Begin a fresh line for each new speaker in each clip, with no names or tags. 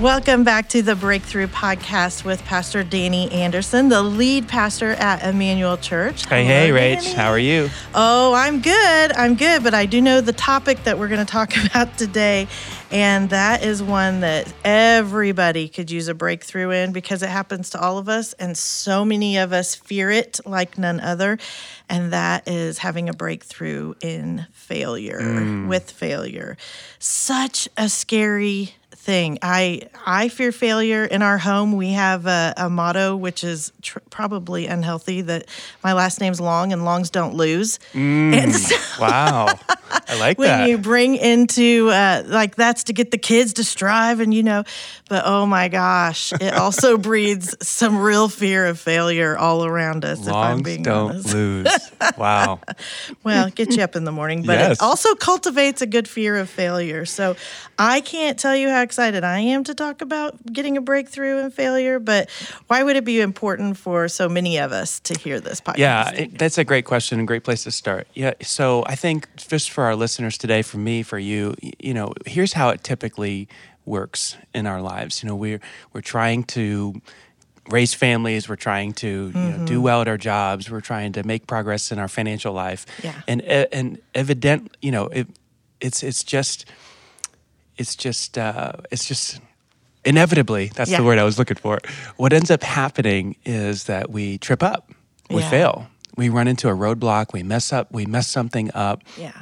Welcome back to the Breakthrough Podcast with Pastor Danny Anderson, the lead pastor at Emmanuel Church.
Hey,
Hello,
hey, Rach.
Danny.
How are you?
Oh, I'm good. I'm good. But I do know the topic that we're going to talk about today. And that is one that everybody could use a breakthrough in because it happens to all of us. And so many of us fear it like none other. And that is having a breakthrough in failure, mm. with failure. Such a scary thing. I I fear failure in our home. We have a, a motto which is tr- probably unhealthy that my last name's long and longs don't lose. And so
Wow. I like
when
that.
When you bring into uh, like that's to get the kids to strive and you know, but oh my gosh, it also breeds some real fear of failure all around us. if I'm
Longs
being
don't
honest.
lose. Wow.
Well, get you up in the morning, but
Yes.
it also cultivates a good fear of failure. So I can't tell you how excited I am to talk about getting a breakthrough and failure, but why would it be important for so many of us to hear this podcast?
Yeah, it, that's a great question and great place to start. Yeah, so I think just for our listeners today, for me, for you, you know, here's how it typically works in our lives. You know, we're we're trying to raise families, we're trying to you know,
Mm-hmm.
do well at our jobs, we're trying to make progress in our financial life.
Yeah.
And e- and evident, you know, it, it's it's just it's just uh, it's just inevitably that's
Yeah.
the word I was looking for. What ends up happening is that we trip up, we
Yeah.
fail, we run into a roadblock, we mess up, we mess something up,
Yeah.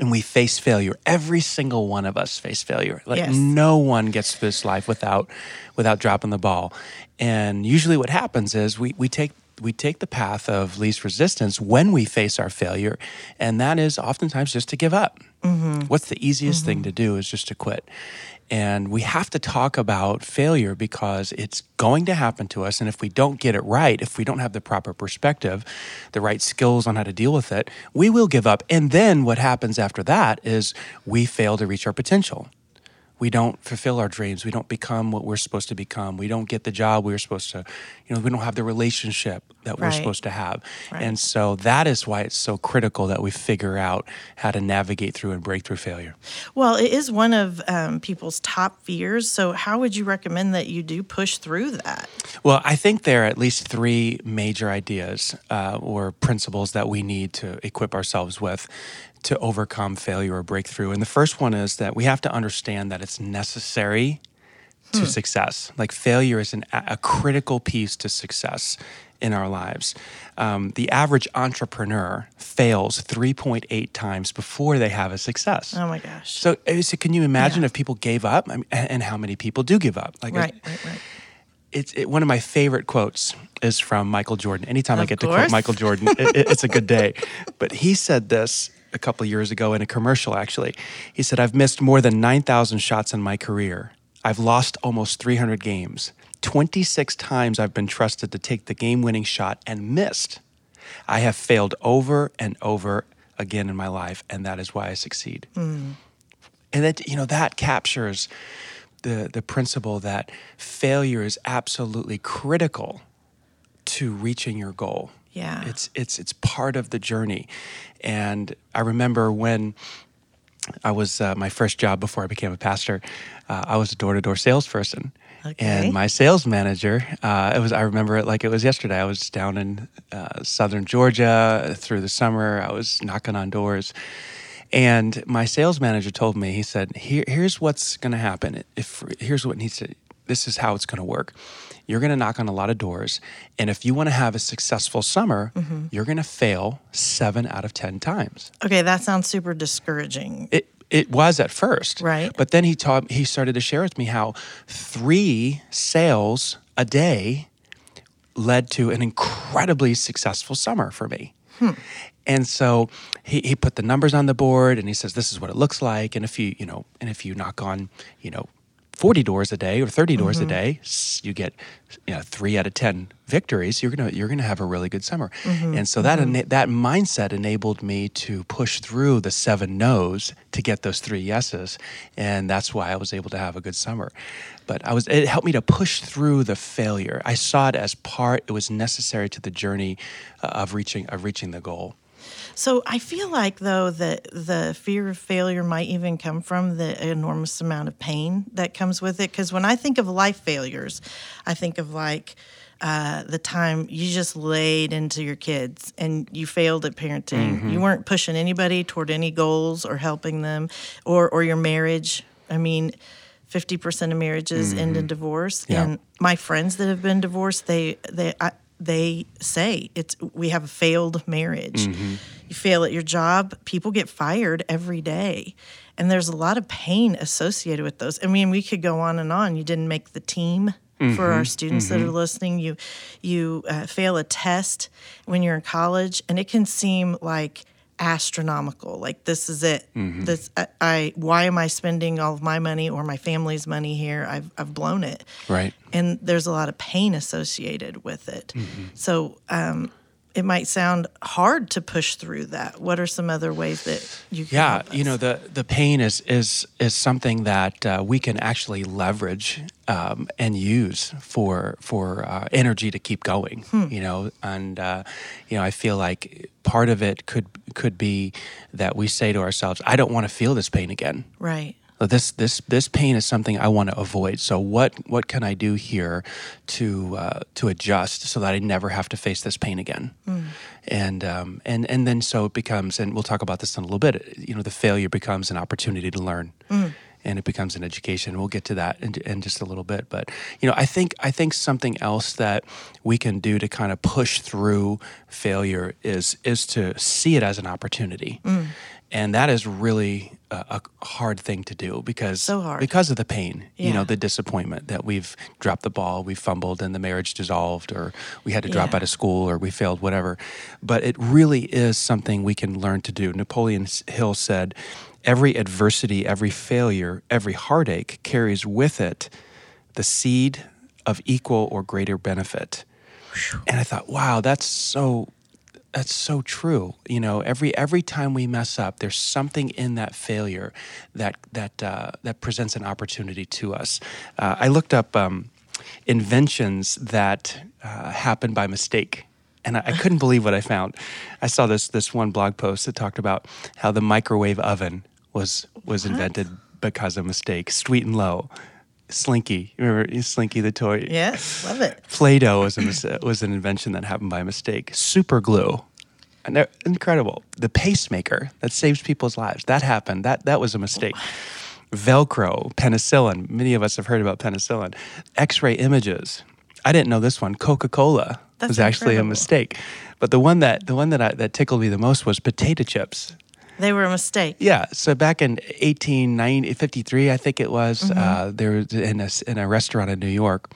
and we face failure. Every single one of us face failure. Like
Yes.
no one gets through this life without without dropping the ball. And usually, what happens is we we take we take the path of least resistance when we face our failure, and that is oftentimes just to give up. Mm-hmm. What's the easiest thing mm-hmm. to do is just to quit. And we have to talk about failure because it's going to happen to us. And if we don't get it right, if we don't have the proper perspective, the right skills on how to deal with it, we will give up. And then what happens after that is we fail to reach our potential. We don't fulfill our dreams. We don't become what we're supposed to become. We don't get the job we're supposed to, you know, we don't have the relationship that we're supposed to have.
Right.
And so that is why it's so critical that we figure out how to navigate through and break through failure.
Well, it is one of um, people's top fears. So, how would you recommend that you do push through that?
Well, I think there are at least three major ideas uh, or principles that we need to equip ourselves with to overcome failure or breakthrough. And the first one is that we have to understand that it's necessary to success. Like failure is an, a critical piece to success in our lives. Um, the average entrepreneur fails 3.8 times before they have a success.
Oh my gosh.
So, uh, so can you imagine
Yeah.
if people gave up I mean, and and how many people do give up? Like,
right, right, right.
It's it, one of my favorite quotes is from Michael Jordan. Anytime I
Of
get to quote Michael Jordan, it, it- it's a good day. But he said this a couple of years ago in a commercial. Actually, he said, "I've missed more than nine thousand shots in my career. I've lost almost three hundred games. Twenty six times I've been trusted to take the game winning shot and missed. I have failed over and over." Again in my life, and that is why I succeed. Mm. And that you know that captures the the principle that failure is absolutely critical to reaching your goal.
Yeah.
It's it's it's part of the journey. And I remember when I was uh, my first job before I became a pastor, uh, I was a door to door salesperson.
Okay.
And my sales manager, uh, it was I remember it like it was yesterday. I was down in uh, southern Georgia through the summer. I was knocking on doors, and my sales manager told me, he said, Here, "Here's what's going to happen. If here's what needs to. This is how it's going to work. You're going to knock on a lot of doors, and if you want to have a successful summer,
Mm-hmm.
you're going to fail seven out of ten times."
Okay, that sounds super discouraging.
It it was at first,
Right.
But then he taught he started to share with me how three sales a day led to an incredibly successful summer for me. And so he, he put the numbers on the board and he says, this is what it looks like. And if you, you know, and if you knock on, you know, 40 doors a day or 30 doors a mm-hmm. day, you get you know, three out of 10 victories, you're going to, you're going to have a really good summer. Mm-hmm. And so that, mm-hmm. ena- that mindset enabled me to push through the seven no's to get those three yeses. And that's why I was able to have a good summer. But I was, it helped me to push through the failure. I saw it as part, it was necessary to the journey uh, of reaching, of reaching the goal.
So I feel like though that the fear of failure might even come from the enormous amount of pain that comes with it. Because when I think of life failures, I think of like uh, the time you just laid into your kids and you failed at parenting. You weren't pushing anybody toward any goals or helping them, or or your marriage. I mean. 50% of marriages end in divorce
Yeah.
and my friends that have been divorced they they I, they say it's we have a failed marriage. Mm-hmm. You fail at your job people get fired every day. And there's a lot of pain associated with those. I mean we could go on and on. You didn't make the team for our mm-hmm. students that are mm-hmm. listening. You you uh, fail a test when you're in college. And it can seem like astronomical. Like this is it. This I, I why am i spending all of my money or my family's money here? I've, I've blown it.
Right.
and there's a lot of pain associated with it. So um, it might sound hard to push through that. What are some other ways that you can
Yeah, you know the the pain is is is something that uh, we can actually leverage um, and use for for uh, energy to keep going. You know, and uh, you know I feel like part of it could could be that we say to ourselves, "I don't want to feel this pain again."
right.
This this this pain is something I want to avoid. So what what can I do here to uh, to adjust so that I never have to face this pain again? And um, and and then so it becomes, and we'll talk about this in a little bit. You know, the failure becomes an opportunity to learn. And it becomes an education. We'll get to that in, in just a little bit, but you know, I think I think something else that we can do to kind of push through failure is is to see it as an opportunity, mm. and that is really a, a hard thing to do because
So
because of the pain, you know, the disappointment that we've dropped the ball, we fumbled, and the marriage dissolved, or we had to drop
Yeah.
out of school, or we failed, whatever. But it really is something we can learn to do. Napoleon Hill said, "Every adversity, every failure, every heartache carries with it the seed of equal or greater benefit." And I thought, wow, that's so that's so true. You know, every every time we mess up, there's something in that failure that that uh, that presents an opportunity to us. Uh, I looked up um, inventions that uh, happen by mistake. And I, I couldn't believe what I found. I saw this this one blog post that talked about how the microwave oven was was invented because of mistake. Sweet and low, Slinky. Remember Slinky the toy?
Yes, love it.
Play-Doh was, a, was an invention that happened by mistake. Super glue, and they're incredible. The pacemaker that saves people's lives that happened. That that was a mistake. Velcro, penicillin. Many of us have heard about penicillin. X-ray images. I didn't know this one. Coca-Cola
That's
was actually a mistake. But the one that the one that I, that tickled me the most was potato chips.
They were a mistake.
Yeah. So back in 1853, I think it was, uh, there was in a, in a restaurant in New York.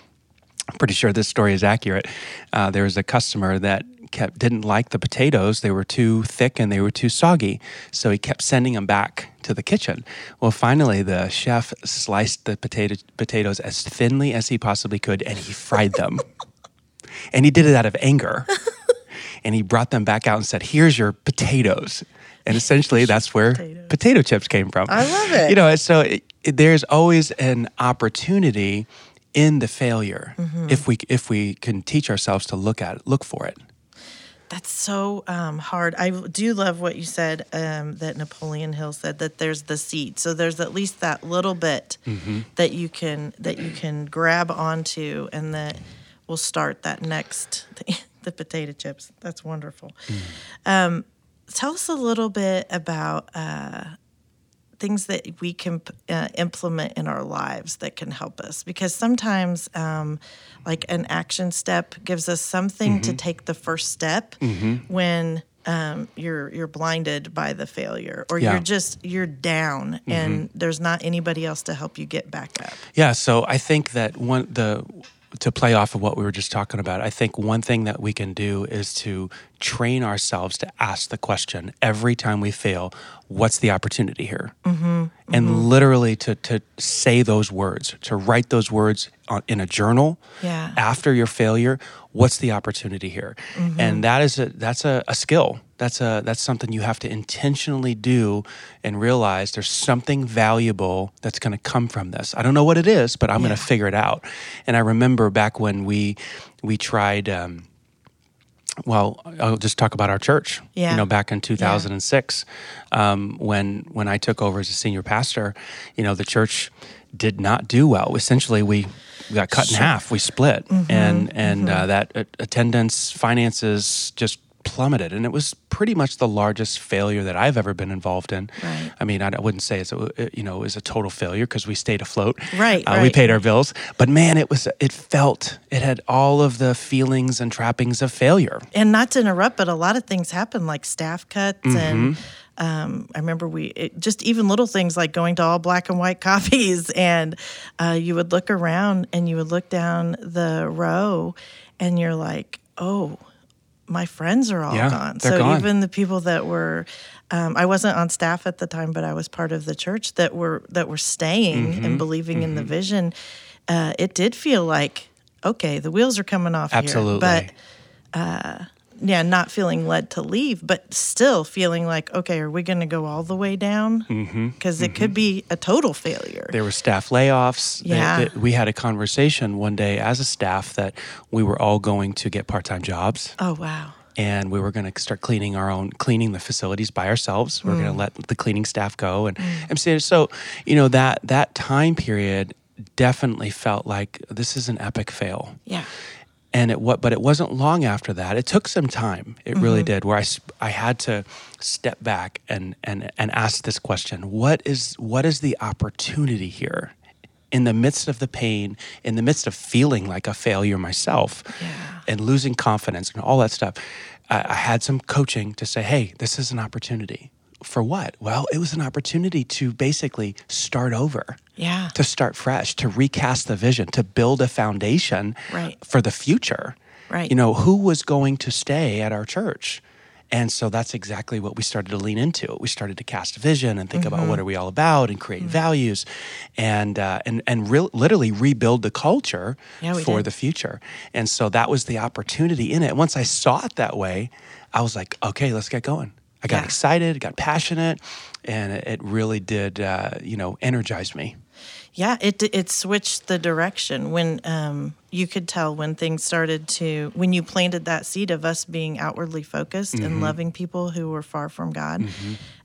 I'm pretty sure this story is accurate. Uh, there was a customer that kept didn't like the potatoes; they were too thick and they were too soggy. So he kept sending them back to the kitchen. Well, finally, the chef sliced the potato potatoes as thinly as he possibly could, and he fried them. and he did it out of anger. and he brought them back out and said, "Here's your potatoes." And essentially, that's where
Potatoes.
potato chips came from.
I love it.
You know, so it, it- there's always an opportunity in the failure
Mm-hmm.
if we if we can teach ourselves to look at it, look for it.
That's so um, hard. I do love what you said um, that Napoleon Hill said that there's the seed. So there's at least that little bit that you can that you can grab onto, and that will start that next the potato chips. That's wonderful. Um, tell us a little bit about uh, things that we can uh, implement in our lives that can help us. Because sometimes um, like an action step gives us something to take the first step when um, you're you're blinded by the failure or
Yeah.
you're just you're down and there's not anybody else to help you get back up.
Yeah, so I think that one the to play off of what we were just talking about, I think one thing that we can do is to train ourselves to ask the question every time we fail, what's the opportunity here? Mm-hmm, and literally to to say those words, to write those words on, in a journal
Yeah.
after your failure. What's the opportunity here? And that is a that's a, a skill. That's a that's something you have to intentionally do and realize there's something valuable that's going to come from this. I don't know what it is, but I'm going to figure it out. And I remember back when we we tried. Um, well, I'll just talk about our church.
Yeah.
You know, back in 2006, um, when when I took over as a senior pastor, you know, the church did not do well. Essentially, we, got cut in half. We split, and and uh, that attendance, finances just plummeted, and it was pretty much the largest failure that I've ever been involved in.
Right.
I mean, I, I wouldn't say it's a, you know it was a total failure because we stayed afloat.
Right,
Uh, We paid our bills, but man, it was it felt it had all of the feelings and trappings of failure.
and not to interrupt, but a lot of things happened like staff cuts, and
Mm-hmm.
um, I remember we it, just even little things like going to all black and white copies, and uh, you would look around and you would look down the row, and you're like, oh. My friends are all
Yeah,
gone. so
gone.
even the people that were, um, I wasn't on staff at the time, but I was part of the church that were that were staying
Mm-hmm.
and believing in the vision. Uh, it did feel like, okay, the wheels are coming off
Absolutely.
here, but yeah, not feeling led to leave, but still feeling like, okay, are we going to go all the way down? Because
Mm-hmm.
it could mm-hmm. be a total failure.
There were staff layoffs.
Yeah.
they- we had a conversation one day as a staff that we were all going to get part time jobs.
oh wow,
and we were going to start cleaning our own cleaning the facilities by ourselves we are going to mm. let the cleaning staff go and mm. and saying so you know that that time period definitely felt like this is an epic fail
yeah,
and it what but it wasn't long after that. It took some time. It really mm-hmm. did where i i had to step back and and and ask this question. What is what is the opportunity here? In the midst of the pain in the midst of feeling like a failure myself
Yeah.
and losing confidence and all that stuff I, I had some coaching to say hey this is an opportunity for what well it was an opportunity to basically start over
yeah,
to start fresh, to recast the vision, to build a foundation
Right.
for the future.
Right.
You know, who was going to stay at our church? And so that's exactly what we started to lean into. We started to cast a vision and think
Mm-hmm.
about what are we all about and create values and uh, and and real literally rebuild the culture
Yeah,
for
did.
the future. And so that was the opportunity in it. Once I saw it that way, I was like, okay, let's get going. I got
Yeah.
excited, got passionate, and it, it really did, uh, you know, energize me.
yeah. It it switched the direction when um, you could tell when things started to when you planted that seed of us being outwardly focused and loving people who were far from God.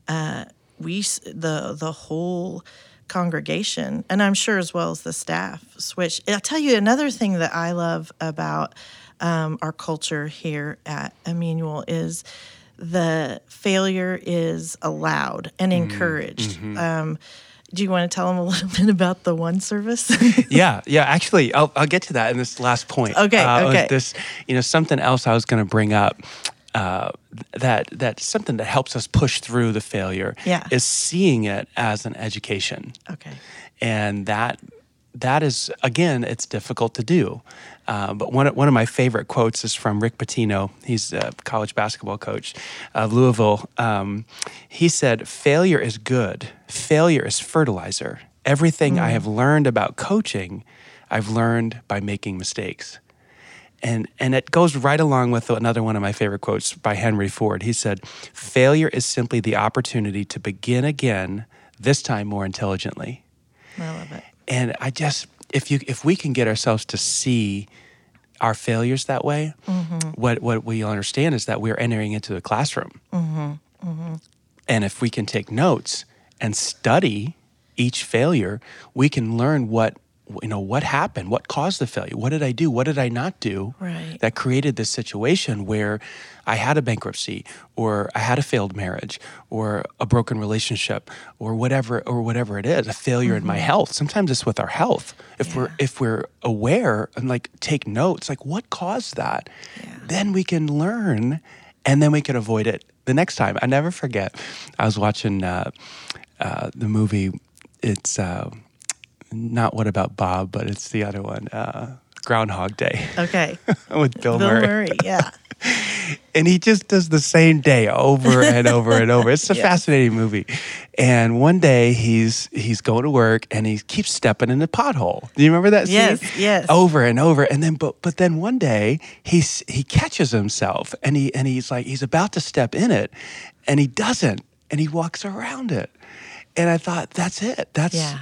Uh, we the the whole congregation and i'm sure as well as the staff switch i'll tell you another thing that i love about um, our culture here at emmanuel is the failure is allowed and encouraged um, do you want to tell them a little bit about the one service
yeah, yeah. Actually, I'll, I'll get to that in this last point.
Okay,
Uh,
okay.
This, you know, something else I was going to bring up. Uh, that that something that helps us push through the failure
Yeah.
is seeing it as an education,
okay
and that that is again it's difficult to do. Uh, but one of, one of my favorite quotes is from Rick Pitino. He's a college basketball coach of Louisville. Um, he said, "Failure is good. Failure is fertilizer. Everything I have learned about coaching, I've learned by making mistakes." And and it goes right along with another one of my favorite quotes by Henry Ford. He said, "Failure is simply the opportunity to begin again, this time more intelligently."
i love it
and I just if you if we can get ourselves to see our failures that way, mm-hmm. what what we understand is that we're entering into the classroom, mm-hmm. Mm-hmm. and if we can take notes and study each failure, we can learn what you know what happened, what caused the failure, what did I do, what did I not do
Right.
that created this situation where I had a bankruptcy or I had a failed marriage or a broken relationship or whatever or whatever it is, a failure in my health. Sometimes it's with our health. If we're if we're aware and like take notes, like what caused that,
Yeah.
then we can learn and then we can avoid it the next time. I never forget. I was watching uh, uh, the movie. It's uh, not What About Bob, but it's the other one, uh, Groundhog Day,
okay
with Bill,
bill
Murray
murray yeah
and he just does the same day over and over and over. It's a
Yeah.
fascinating movie. And one day he's he's going to work and he keeps stepping in the pothole. Do you remember that scene?
Yes, yes.
Over and over. And then but but then one day he's he catches himself and he and he's like he's about to step in it and he doesn't and he walks around it. And I thought that's it. That's
Yeah.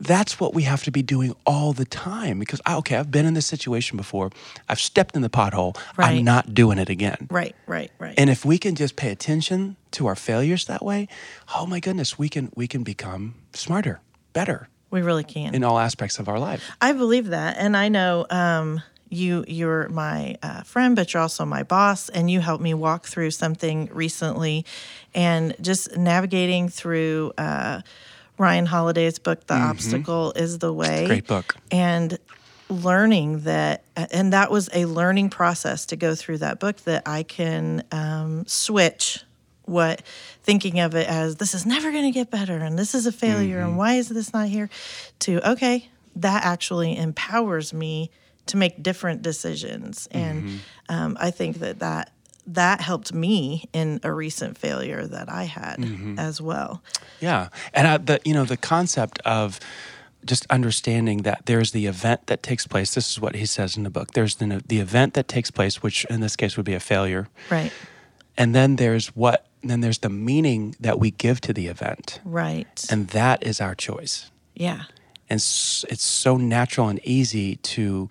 That's what we have to be doing all the time because okay i've been in this situation before i've stepped in the pothole
Right.
i'm not doing it again
Right, right, right.
and if we can just pay attention to our failures that way oh my goodness we can we can become smarter better
we really can.
in all aspects of our life
I believe that, and I know um, you. You're my uh, friend, but you're also my boss, and you helped me walk through something recently, and just navigating through uh, Ryan Holiday's book, "The Obstacle Is the Way."
great book.
And learning that and that was a learning process to go through that book that i can um, switch what thinking of it as this is never going to get better and this is a failure and why is this not here? to okay that actually empowers me to make different decisions. And um, i think that that that helped me in a recent failure that i had mm-hmm. as well
Yeah, and I, the you know the concept of just understanding that there's the event that takes place. This is what he says in the book. There's the the event that takes place, which in this case would be a failure,
right
and then there's what. Then there's the meaning that we give to the event,
right
and that is our choice.
yeah
And it's so natural and easy to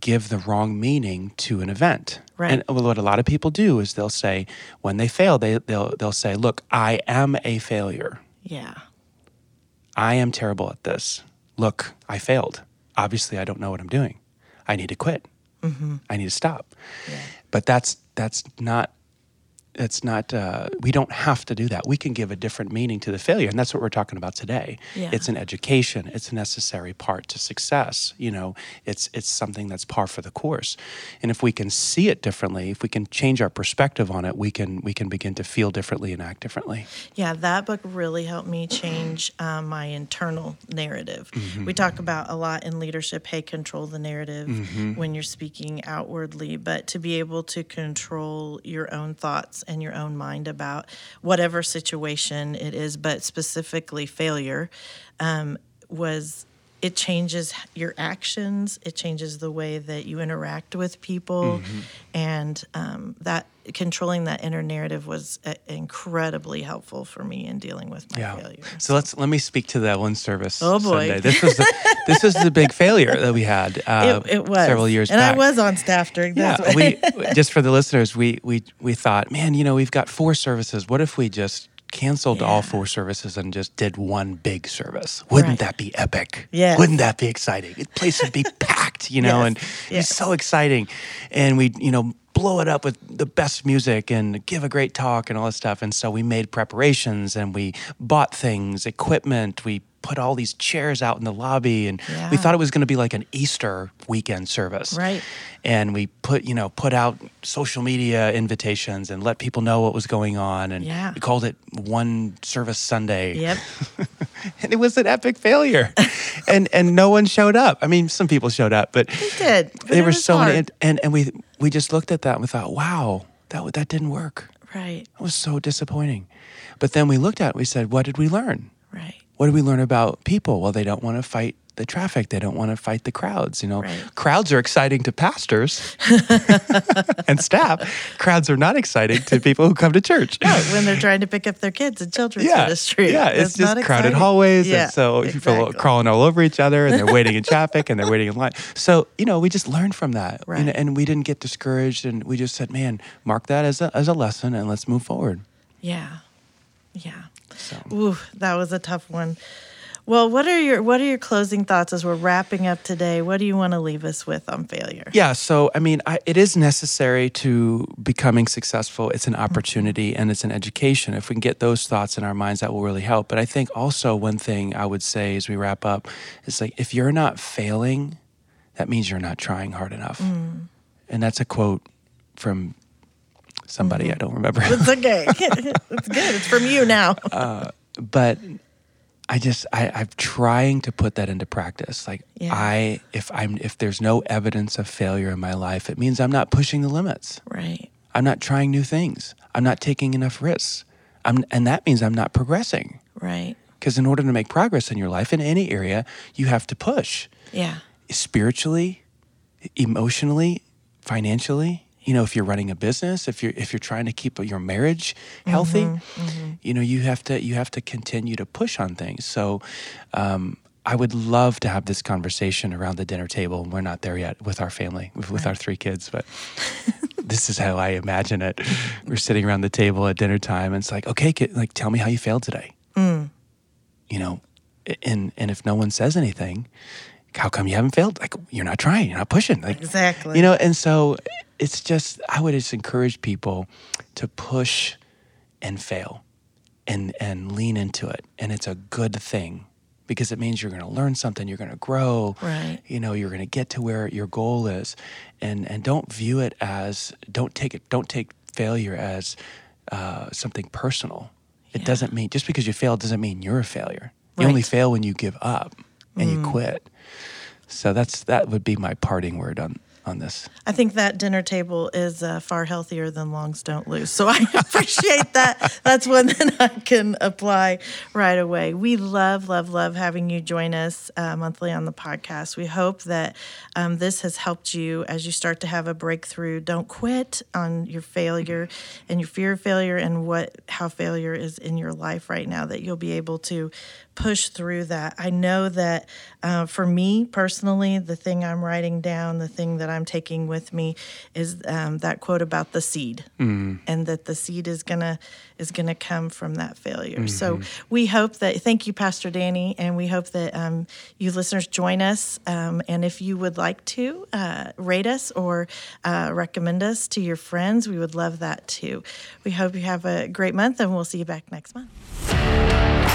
give the wrong meaning to an event.
Right.
And what a lot of people do is they'll say when they fail, they they'll they'll say, "Look, I am a failure."
yeah
I am terrible at this. Look, I failed. Obviously, I don't know what I'm doing. I need to quit. Mm-hmm. I need to stop. But that's that's not that's not uh, we don't have to do that we can give a different meaning to the failure and that's what we're talking about today
Yeah.
it's an education it's a necessary part to success you know it's it's something that's par for the course and if we can see it differently if we can change our perspective on it we can we can begin to feel differently and act differently
Yeah, that book really helped me change um, my internal narrative.
Mm-hmm.
We talk about a lot in leadership hey, control the narrative
Mm-hmm.
when you're speaking outwardly, but to be able to control your own thoughts and your own mind about whatever situation it is, but specifically failure, um, was it changes your actions, it changes the way that you interact with people,
Mm-hmm.
and um, that controlling that inner narrative was uh, incredibly helpful for me in dealing with my failure.
So let's let me speak to that one service.
Oh, boy.
Sunday. This was the, this was the big failure that we had uh,
it, it was
several years
and
back.
I was on staff during
yeah,
that.
we just for the listeners, we we we thought, man, you know, we've got four services. What if we just canceled all four services and just did one big service? Wouldn't
Right.
that be epic?
Yeah.
Wouldn't that be exciting? The place would be packed, you know,
Yes.
and it was so exciting. And we, you know, blow it up with the best music and give a great talk and all this stuff. And so we made preparations and we bought things, equipment. We put all these chairs out in the lobby and we thought it was going to be like an Easter weekend service
Right.
and we put you know put out social media invitations and let people know what was going on and
Yeah.
we called it one service sunday
Yep.
and it was an epic failure and and no one showed up i mean some people showed up but
They did. but
they were so
hard.
and, and we we just looked at that and we thought wow that that didn't work
Right.
it was so disappointing but then we looked at it we said what did we learn. What do we learn about people? Well, they don't want to fight the traffic. They don't want to fight the crowds. You know,
Right.
crowds are exciting to pastors and staff. Crowds are not exciting to people who come to church.
Right, when they're trying to pick up their kids in children's
Yeah,
ministry.
yeah, it's just crowded
exciting.
hallways,
Yeah,
and so people are crawling all over each other, and they're waiting in traffic, and they're waiting in line. So you know, we just learned from that,
Right.
and we didn't get discouraged, and we just said, "Man, mark that as a as a lesson, and let's move forward."
Yeah. Yeah.
So.
Ooh, that was a tough one. Well, what are your what are your closing thoughts as we're wrapping up today? What do you want to leave us with on failure?
Yeah, so I mean, I, it is necessary to becoming successful. It's an mm-hmm. opportunity and it's an education. If we can get those thoughts in our minds, that will really help. But I think also one thing I would say as we wrap up is like if you're not failing, that means you're not trying hard enough. Mm. And that's a quote from somebody I don't remember.
It's okay. it's good. It's from you now.
Uh, but I just I, I'm trying to put that into practice. Like
Yeah.
I if I'm if there's no evidence of failure in my life, it means I'm not pushing the limits.
right.
I'm not trying new things. I'm not taking enough risks. I'm, and that means I'm not progressing.
Right.
Because in order to make progress in your life in any area, you have to push
Yeah.
spiritually, emotionally, financially. You know, if you're running a business, if you're if you're trying to keep your marriage healthy, you know, you have to you have to continue to push on things. So, um, I would love to have this conversation around the dinner table. We're not there yet with our family, with, with our three kids, but this is how I imagine it. We're sitting around the table at dinner time, and it's like, okay, kid, like tell me how you failed today.
Mm.
You know, and and if no one says anything, how come you haven't failed? Like you're not trying, you're not pushing. Like
Exactly.
you know, and so it's just I would just encourage people to push and fail and and lean into it. And it's a good thing because it means you're going to learn something, you're going to grow.
Right.
You know, you're going to get to where your goal is. And and don't view it as don't take it don't take failure as uh, something personal. It
Yeah.
doesn't mean just because you failed doesn't mean you're a failure. You only fail when you give up and you mm. quit. So that's that would be my parting word on on this.
I think that dinner table is uh, far healthier than longs don't lose. So I appreciate that. That's one that I can apply right away. We love, love, love having you join us uh, monthly on the podcast. We hope that um, this has helped you as you start to have a breakthrough. Don't quit on your failure and your fear of failure and what how failure is in your life right now. That you'll be able to push through that. I know that uh, for me personally, the thing I'm writing down, the thing that I'm taking with me, is um, that quote about the seed, and that the seed is gonna is gonna come from that failure. So we hope that. Thank you, Pastor Danny, and we hope that um, you listeners join us. Um, and if you would like to uh, rate us or uh, recommend us to your friends, we would love that too. We hope you have a great month, and we'll see you back next month.